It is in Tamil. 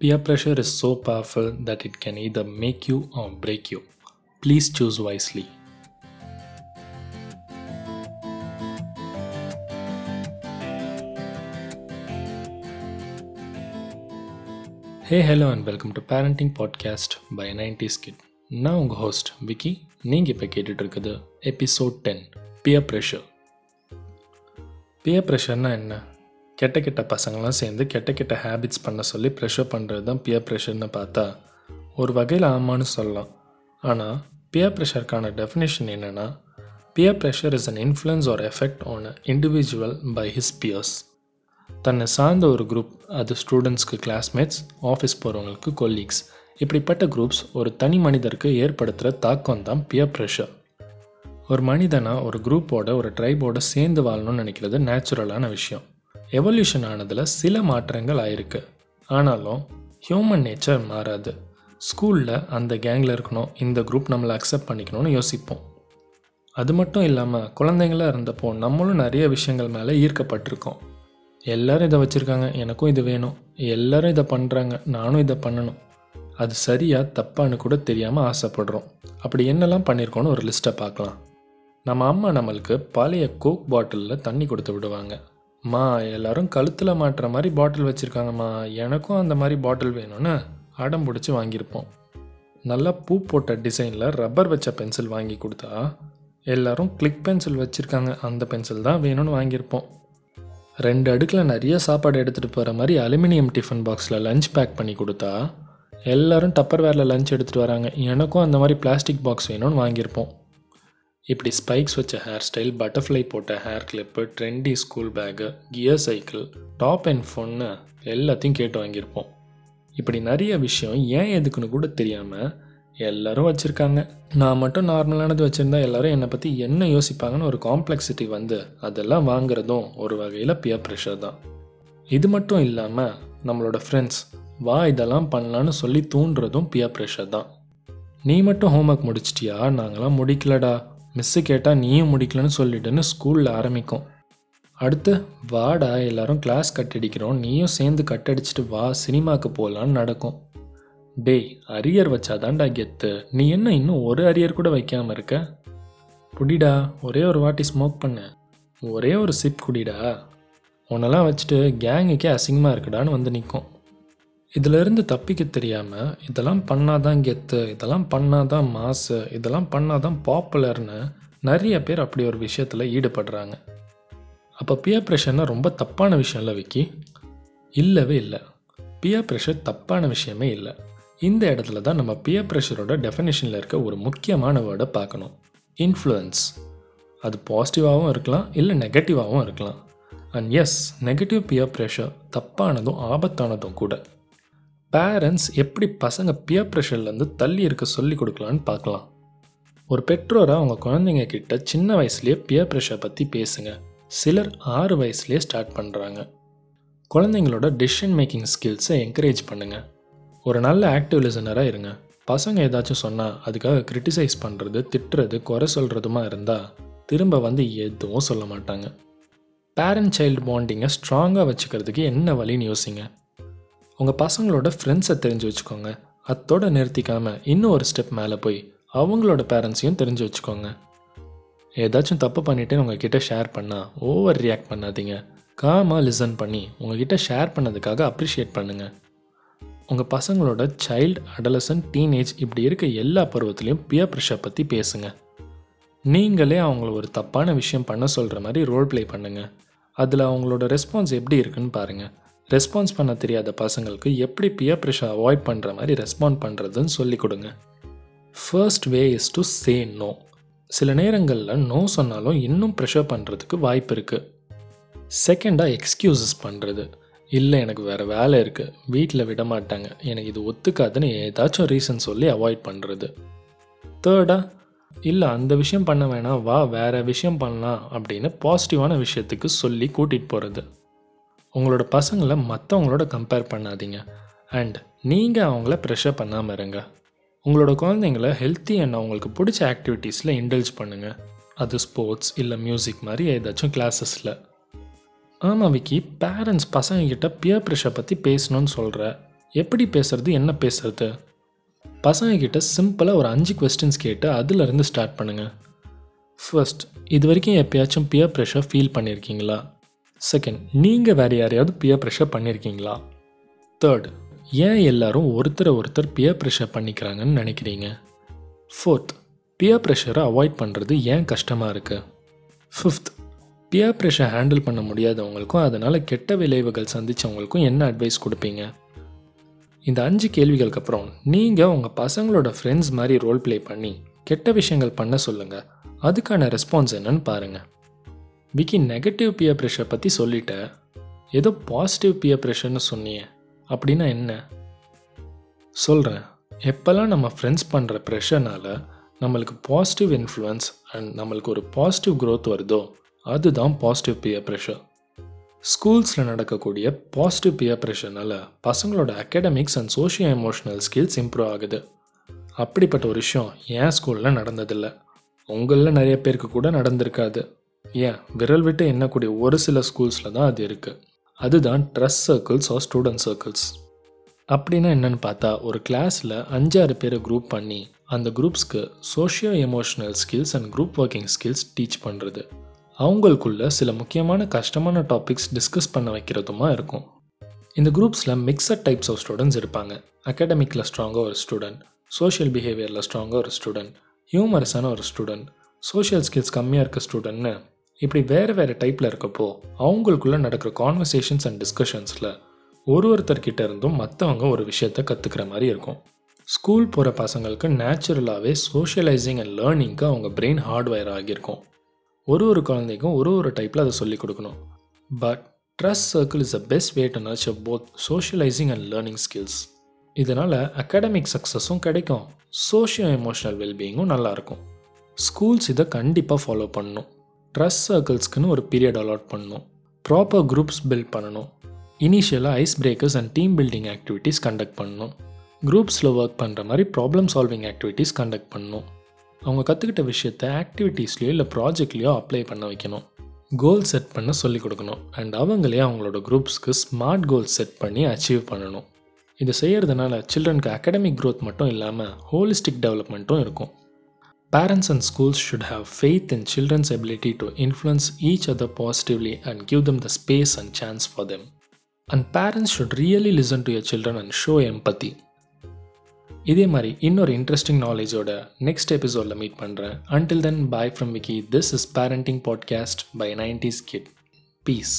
Peer pressure is so powerful that it can either make you or break you. Please choose wisely. Hey hello and welcome to parenting podcast by nineties kid நான் உங்கள் ஹோஸ்ட் விக்கி நீங்கள் இப்போ கேட்டுட்டு இருக்குது episode ten peer pressure peer ப்ரெஷர்னால் என்ன கெட்ட கெட்ட பசங்களாம் சேர்ந்து கெட்ட கெட்ட ஹேபிட்ஸ் பண்ண சொல்லி ப்ரெஷர் பண்ணுறது தான் பியர் ப்ரெஷர்னு பார்த்தா ஒரு வகையில் ஆமான்னு சொல்லலாம். ஆனால் பியர் ப்ரெஷருக்கான டெஃபினேஷன் என்னென்னா peer pressure is an influence or effect on a individual by his peers தன்னை சார்ந்த ஒரு குரூப் அது ஸ்டூடெண்ட்ஸ்க்கு கிளாஸ்மேட்ஸ் ஆஃபீஸ் போகிறவங்களுக்கு கொலீக்ஸ் இப்படிப்பட்ட குரூப்ஸ் ஒரு தனி மனிதருக்கு ஏற்படுத்துகிற தாக்கம் தான் பியர் ப்ரெஷர் ஒரு மனிதனாக ஒரு குரூப்போட ஒரு ட்ரைபோட சேர்ந்து வாழணும்னு நினைக்கிறது நேச்சுரலான விஷயம். எவல்யூஷன் ஆனதில் சில மாற்றங்கள் ஆயிருக்கு. ஆனாலும் ஹியூமன் நேச்சர் மாறாது. ஸ்கூலில் அந்த கேங்கில் இருக்கணும் இந்த குரூப் நம்மளை அக்செப்ட் பண்ணிக்கணும்னு யோசிப்போம். அது மட்டும் இல்லாமல் குழந்தைங்களாக இருந்தப்போ நம்மளும் நிறைய விஷயங்கள் மேலே ஈர்க்கப்பட்டிருக்கோம். எல்லோரும் இதை வச்சுருக்காங்க எனக்கும் இது வேணும். எல்லோரும் இதை பண்ணுறாங்க நானும் இதை பண்ணணும். அது சரியாக தப்பான்னு கூட தெரியாமல் ஆசைப்படுறோம். அப்படி என்னெல்லாம் பண்ணியிருக்கோன்னு ஒரு லிஸ்ட்டை பார்க்கலாம். நம்ம அம்மா நம்மளுக்கு பழைய கோக் பாட்டிலில் தண்ணி கொடுத்து விடுவாங்க. மா எல்லாரும் கழுத்தில் மாட்டுற மாதிரி பாட்டில் வச்சுருக்காங்கம்மா. எனக்கும் அந்த மாதிரி பாட்டில் வேணும்னு அடம் பிடிச்சி வாங்கியிருப்போம். நல்லா பூ போட்ட டிசைனில் ரப்பர் வச்ச பென்சில் வாங்கி கொடுத்தா எல்லாரும் கிளிக் பென்சில் வச்சுருக்காங்க. அந்த பென்சில் தான் வேணும்னு வாங்கியிருப்போம். ரெண்டு அடுக்கில் நிறைய சாப்பாடு எடுத்துகிட்டு போகிற மாதிரி அலுமினியம் டிஃபன் பாக்ஸில் லஞ்ச் பேக் பண்ணி கொடுத்தா எல்லோரும் டப்பர் வேரில் லஞ்ச் எடுத்துகிட்டு வராங்க. எனக்கும் அந்த மாதிரி பிளாஸ்டிக் பாக்ஸ் வேணும்னு வாங்கியிருப்போம். இப்படி ஸ்பைக்ஸ் வச்ச ஹேர் ஸ்டைல் பட்டர்ஃப்ளை போட்ட hair clip trendy school bag gear cycle top and ஃபோன்னு எல்லாத்தையும் கேட்டு வாங்கியிருப்போம். இப்படி நிறைய விஷயம் ஏன் எதுக்குன்னு கூட தெரியாமல் எல்லோரும் வச்சுருக்காங்க. நான் மட்டும் நார்மலானது வச்சுருந்தா எல்லோரும் என்னை பற்றி என்ன யோசிப்பாங்கன்னு ஒரு காம்ப்ளெக்சிட்டி வந்து அதெல்லாம் வாங்குறதும் ஒரு வகையில் பியர் ப்ரெஷர் தான். இது மட்டும் இல்லாமல் நம்மளோட ஃப்ரெண்ட்ஸ் வா இதெல்லாம் பண்ணலான்னு சொல்லி தூண்டுறதும் பியர் ப்ரெஷர் தான். நீ மட்டும் ஹோம்ஒர்க் முடிச்சிட்டியா? நாங்களாம் முடிக்கலடா. மிஸ்ஸு கேட்டால் நீயும் முடிக்கலன்னு சொல்லிட்டுன்னு ஸ்கூலில் ஆரம்பிக்கும். அடுத்து வாடா எல்லாரும் கிளாஸ் கட்டடிக்கிறோம் நீயும் சேர்ந்து கட்டடிச்சிட்டு வா சினிமாவுக்கு போகலான்னு நடக்கும். டேய் அரியர் வச்சாதான்டா கெத்து. நீ என்ன இன்னும் ஒரு அரியர் கூட வைக்காம இருக்க? குடிடா ஒரே ஒரு வாட்டி ஸ்மோக் பண்ண. ஒரே ஒரு சிப் குடிடா. உன்னெல்லாம் வச்சுட்டு கேங்குக்கே அசிங்கமாக இருக்குடான்னு வந்து நிற்கும் இதிலிருந்து தப்பிக்க தெரியாமல் இதெல்லாம் பண்ணாதான் கெத்து இதெல்லாம் பண்ணாதான் மாசு இதெல்லாம் பண்ணாதான் பாப்புலர்னு நிறைய பேர் அப்படி ஒரு விஷயத்தில் ஈடுபடுறாங்க. அப்போ பியர் ப்ரெஷர்னால் ரொம்ப தப்பான விஷயம் இல்லை விக்கி? இல்லவே இல்லை. பியர் ப்ரெஷர் தப்பான விஷயமே இல்லை. இந்த இடத்துல தான் நம்ம பியர் ப்ரெஷரோட டெஃபினேஷனில் இருக்க ஒரு முக்கியமான வேர்டை பார்க்கணும். இன்ஃப்ளூயன்ஸ் அது பாசிட்டிவாகவும் இருக்கலாம் இல்லை நெகட்டிவாகவும் இருக்கலாம். And yes negative peer pressure தப்பானதும் ஆபத்தானதும் கூட. பேரண்ட்ஸ் எப்படி பசங்க பியர் ப்ரெஷர்லேருந்து தள்ளி இருக்க சொல்லி கொடுக்கலான்னு பார்க்கலாம். ஒரு பெற்றோரை அவங்க குழந்தைங்க கிட்ட சின்ன வயசுலேயே பியர் ப்ரெஷர் பற்றி பேசுங்க. சிலர் ஆறு வயசுலேயே ஸ்டார்ட் பண்ணுறாங்க குழந்தைங்களோட டிசிஷன் மேக்கிங் ஸ்கில்ஸை என்கரேஜ் பண்ணுங்கள் ஒரு நல்ல ஆக்டிவ் லிசனராக இருங்க. பசங்க ஏதாச்சும் சொன்னால் அதுக்காக கிரிட்டிசைஸ் பண்ணுறது திட்டுறது குறை சொல்கிறதுமா இருந்தால் திரும்ப வந்து எதுவும் சொல்ல மாட்டாங்க. பேரண்ட் சைல்டு பாண்டிங்கை ஸ்ட்ராங்காக வச்சுக்கிறதுக்கு என்ன வழின்னு யோசிங்க. உங்கள் பசங்களோட ஃப்ரெண்ட்ஸை தெரிஞ்சு வச்சுக்கோங்க. அத்தோடு நிறுத்திக்காமல் இன்னும் ஒரு ஸ்டெப் மேலே போய் அவங்களோட பேரண்ட்ஸையும் தெரிஞ்சு வச்சுக்கோங்க. ஏதாச்சும் தப்பு பண்ணிவிட்டு உங்ககிட்ட ஷேர் பண்ணால் ஓவர் ரியாக்ட் பண்ணாதீங்க. காமாக லிசன் பண்ணி உங்ககிட்ட ஷேர் பண்ணதுக்காக அப்ரிஷியேட் பண்ணுங்கள் உங்கள் பசங்களோட சைல்டு அடலசன் டீனேஜ் இப்படி இருக்க எல்லா பருவத்துலேயும் பியர் ப்ரெஷர் பற்றி பேசுங்க. நீங்களே அவங்கள ஒரு தப்பான விஷயம் பண்ண சொல்கிற மாதிரி ரோல் ப்ளே பண்ணுங்கள் அதில் அவங்களோட ரெஸ்பான்ஸ் எப்படி இருக்குன்னு பாருங்கள் ரெஸ்பான்ஸ் பண்ண தெரியாத பசங்களுக்கு எப்படி பியர் ப்ரெஷர் அவாய்ட் பண்ணுற மாதிரி ரெஸ்பாண்ட் பண்ணுறதுன்னு சொல்லி கொடுங்க. First way is to say no சில நேரங்களில் நோ சொன்னாலும் இன்னும் ப்ரெஷர் பண்ணுறதுக்கு வாய்ப்பு இருக்குது செகண்டாக எக்ஸ்கியூசஸ் பண்ணுறது இல்லை எனக்கு வேறு வேலை இருக்குது வீட்டில் விட மாட்டாங்க. எனக்கு இது ஒத்துக்காதுன்னு ஏதாச்சும் ரீசன் சொல்லி அவாய்ட் பண்ணுறது தேர்டாக இல்லை அந்த விஷயம் பண்ண வேணாம். வா வேறு விஷயம் பண்ணலாம் அப்படின்னு பாசிட்டிவான விஷயத்துக்கு சொல்லி கூட்டிகிட்டு போகிறது உங்களோட பசங்களை மற்றவங்களோட கம்பேர் பண்ணாதீங்க. அண்ட் நீங்கள் அவங்கள ப்ரெஷர் பண்ணாமல் இருங்க. உங்களோட குழந்தைங்கள ஹெல்த்தி அண்ட் அவங்களுக்கு பிடிச்ச ஆக்டிவிட்டீஸில் இன்டல்ஜ் பண்ணுங்கள் அது ஸ்போர்ட்ஸ் இல்லை மியூசிக் மாதிரி ஏதாச்சும் கிளாஸஸில் ஆமாம் விக்கி பேரண்ட்ஸ் பசங்கக்கிட்ட பியர் ப்ரெஷர் பற்றி பேசணும்னு சொல்கிற எப்படி பேசுறது என்ன பேசுறது? பசங்கக்கிட்ட சிம்பிளாக ஒரு அஞ்சு கொஸ்டின்ஸ் கேட்டு அதுலேருந்து ஸ்டார்ட் பண்ணுங்கள் ஃபர்ஸ்ட் இது வரைக்கும் எப்பயாச்சும் பியர் ப்ரெஷர் ஃபீல் பண்ணியிருக்கீங்களா செகண்ட் நீங்கள் வேறு யாரையாவது பியர் ப்ரெஷர் பண்ணியிருக்கீங்களா தேர்ட் ஏன் எல்லாரும் ஒருத்தரை ஒருத்தர் பியர் ப்ரெஷர் பண்ணிக்கிறாங்கன்னு நினைக்கிறீங்க? ஃபோர்த் பியர் ப்ரெஷரை அவாய்ட் பண்ணுறது ஏன் கஷ்டமாக இருக்குது ஃபிஃப்த் பியர் ப்ரெஷர் ஹேண்டில் பண்ண முடியாதவங்களுக்கும் அதனால் கெட்ட விளைவுகள் சந்தித்தவங்களுக்கும் என்ன அட்வைஸ் கொடுப்பீங்க? இந்த அஞ்சு கேள்விகளுக்கு அப்புறம் நீங்கள் உங்கள் பசங்களோட ஃப்ரெண்ட்ஸ் மாதிரி ரோல் ப்ளே பண்ணி கெட்ட விஷயங்கள் பண்ண சொல்லுங்கள் அதுக்கான ரெஸ்பான்ஸ் என்னன்னு பாருங்கள் விக்கி நெகட்டிவ் பியர் ப்ரெஷர் பற்றி சொல்லிட்டேன் ஏதோ பாசிட்டிவ் பியர் ப்ரெஷர்னு சொன்னியே அப்படின்னா என்ன? சொல்கிறேன் எப்போல்லாம் நம்ம ஃப்ரெண்ட்ஸ் பண்ணுற ப்ரெஷர்னால் நம்மளுக்கு பாசிட்டிவ் இன்ஃப்ளூயன்ஸ் அண்ட் நம்மளுக்கு ஒரு பாசிட்டிவ் க்ரோத் வருதோ அதுதான் பாசிட்டிவ் பியர் ப்ரெஷர் ஸ்கூல்ஸில் நடக்கக்கூடிய பாசிட்டிவ் பியர் ப்ரெஷர்னால் பசங்களோட academics and socio emotional skills improve ஆகுது. அப்படிப்பட்ட ஒரு விஷயம் ஏன் ஸ்கூலில் நடந்ததில்லை. உங்களில் நிறைய பேருக்கு கூட நடந்திருக்காது. ஏன்? விரல் விட்டு எண்ணக்கூடிய ஒரு சில ஸ்கூல்ஸில் தான் அது இருக்குது அதுதான் trust circles or student circles அப்படின்னா என்னென்னு பார்த்தா ஒரு கிளாஸில் அஞ்சாறு பேரை குரூப் பண்ணி அந்த குரூப்ஸ்க்கு socio emotional skills and group working skills teach பண்ணுறது அவங்களுக்குள்ள சில முக்கியமான கஷ்டமான டாபிக்ஸ் டிஸ்கஸ் பண்ண வைக்கிறதுமா இருக்கும். இந்த குரூப்ஸில் மிக்சட் டைப்ஸ் ஆஃப் ஸ்டூடெண்ட்ஸ் இருப்பாங்க. அகாடமிக்கில் ஸ்ட்ராங்காக ஒரு ஸ்டூடெண்ட் சோஷியல் பிஹேவியரில் ஸ்ட்ராங்காக ஒரு ஸ்டூடெண்ட் ஹியூமரஸான ஒரு ஸ்டூடெண்ட் சோஷியல் ஸ்கில்ஸ் கம்மியாக இருக்க ஸ்டூடெண்ட்னு இப்படி வேறு வேறு டைப்பில் இருக்கப்போ அவங்களுக்குள்ளே நடக்கிற கான்வர்சேஷன்ஸ் அண்ட் டிஸ்கஷன்ஸில் ஒரு ஒருத்தர்கிட்ட இருந்தும் மற்றவங்க ஒரு விஷயத்த கற்றுக்கிற மாதிரி இருக்கும். ஸ்கூல் போகிற பசங்களுக்கு நேச்சுரலாகவே சோஷியலைசிங் அண்ட் லேர்னிங்க்கு அவங்க பிரெயின் ஹார்ட்வேர் ஆகியிருக்கும். ஒரு ஒரு குழந்தைக்கும் ஒரு ஒரு டைப்பில் அதை சொல்லிக் கொடுக்கணும். But trust circle is a best way to nurture both socialising and learning skills இதனால் அகாடமிக் சக்ஸஸும் கிடைக்கும். சோஷியோ எமோஷனல் வெல்பீயிங்கும் நல்லாயிருக்கும் ஸ்கூல்ஸ் இதை கண்டிப்பாக ஃபாலோ பண்ணணும். ட்ரஸ்ட் சர்க்கிள்ஸ்க்குன்னு ஒரு பீரியட் அலாட் பண்ணணும் ப்ராப்பர் குரூப்ஸ் பில்ட் பண்ணணும். இனிஷியலாக ice breakers and team building activities conduct பண்ணணும் குரூப்ஸில் ஒர்க் பண்ணுற மாதிரி ப்ராப்ளம் சால்விங் ஆக்டிவிட்டீஸ் கண்டக்ட் பண்ணணும் அவங்க கற்றுக்கிட்ட விஷயத்த ஆக்டிவிட்டீஸ்லையோ இல்லை ப்ராஜெக்ட்லேயோ அப்ளை பண்ண வைக்கணும். கோல் செட் பண்ண சொல்லிக் கொடுக்கணும். அண்ட் அவங்களே அவங்களோட குரூப்ஸ்க்கு ஸ்மார்ட் கோல் செட் பண்ணி அச்சீவ் பண்ணணும். இதை செய்கிறதுனால சில்ட்ரனுக்கு அகடமிக் க்ரோத் மட்டும் இல்லாமல் ஹோலிஸ்டிக் டெவலப்மெண்ட்டும் இருக்கும். Parents and schools should have faith in children's ability to influence each other positively and give them the space and chance for them. And parents should really listen to your children and show empathy. இதே மாதிரி இன்னொரு இன்ட்ரெஸ்டிங் நாலேஜோட நெக்ஸ்ட் எபிசோடில் மீட் பண்ணுறேன் until then bye from Vicky this is parenting podcast by nineties kid peace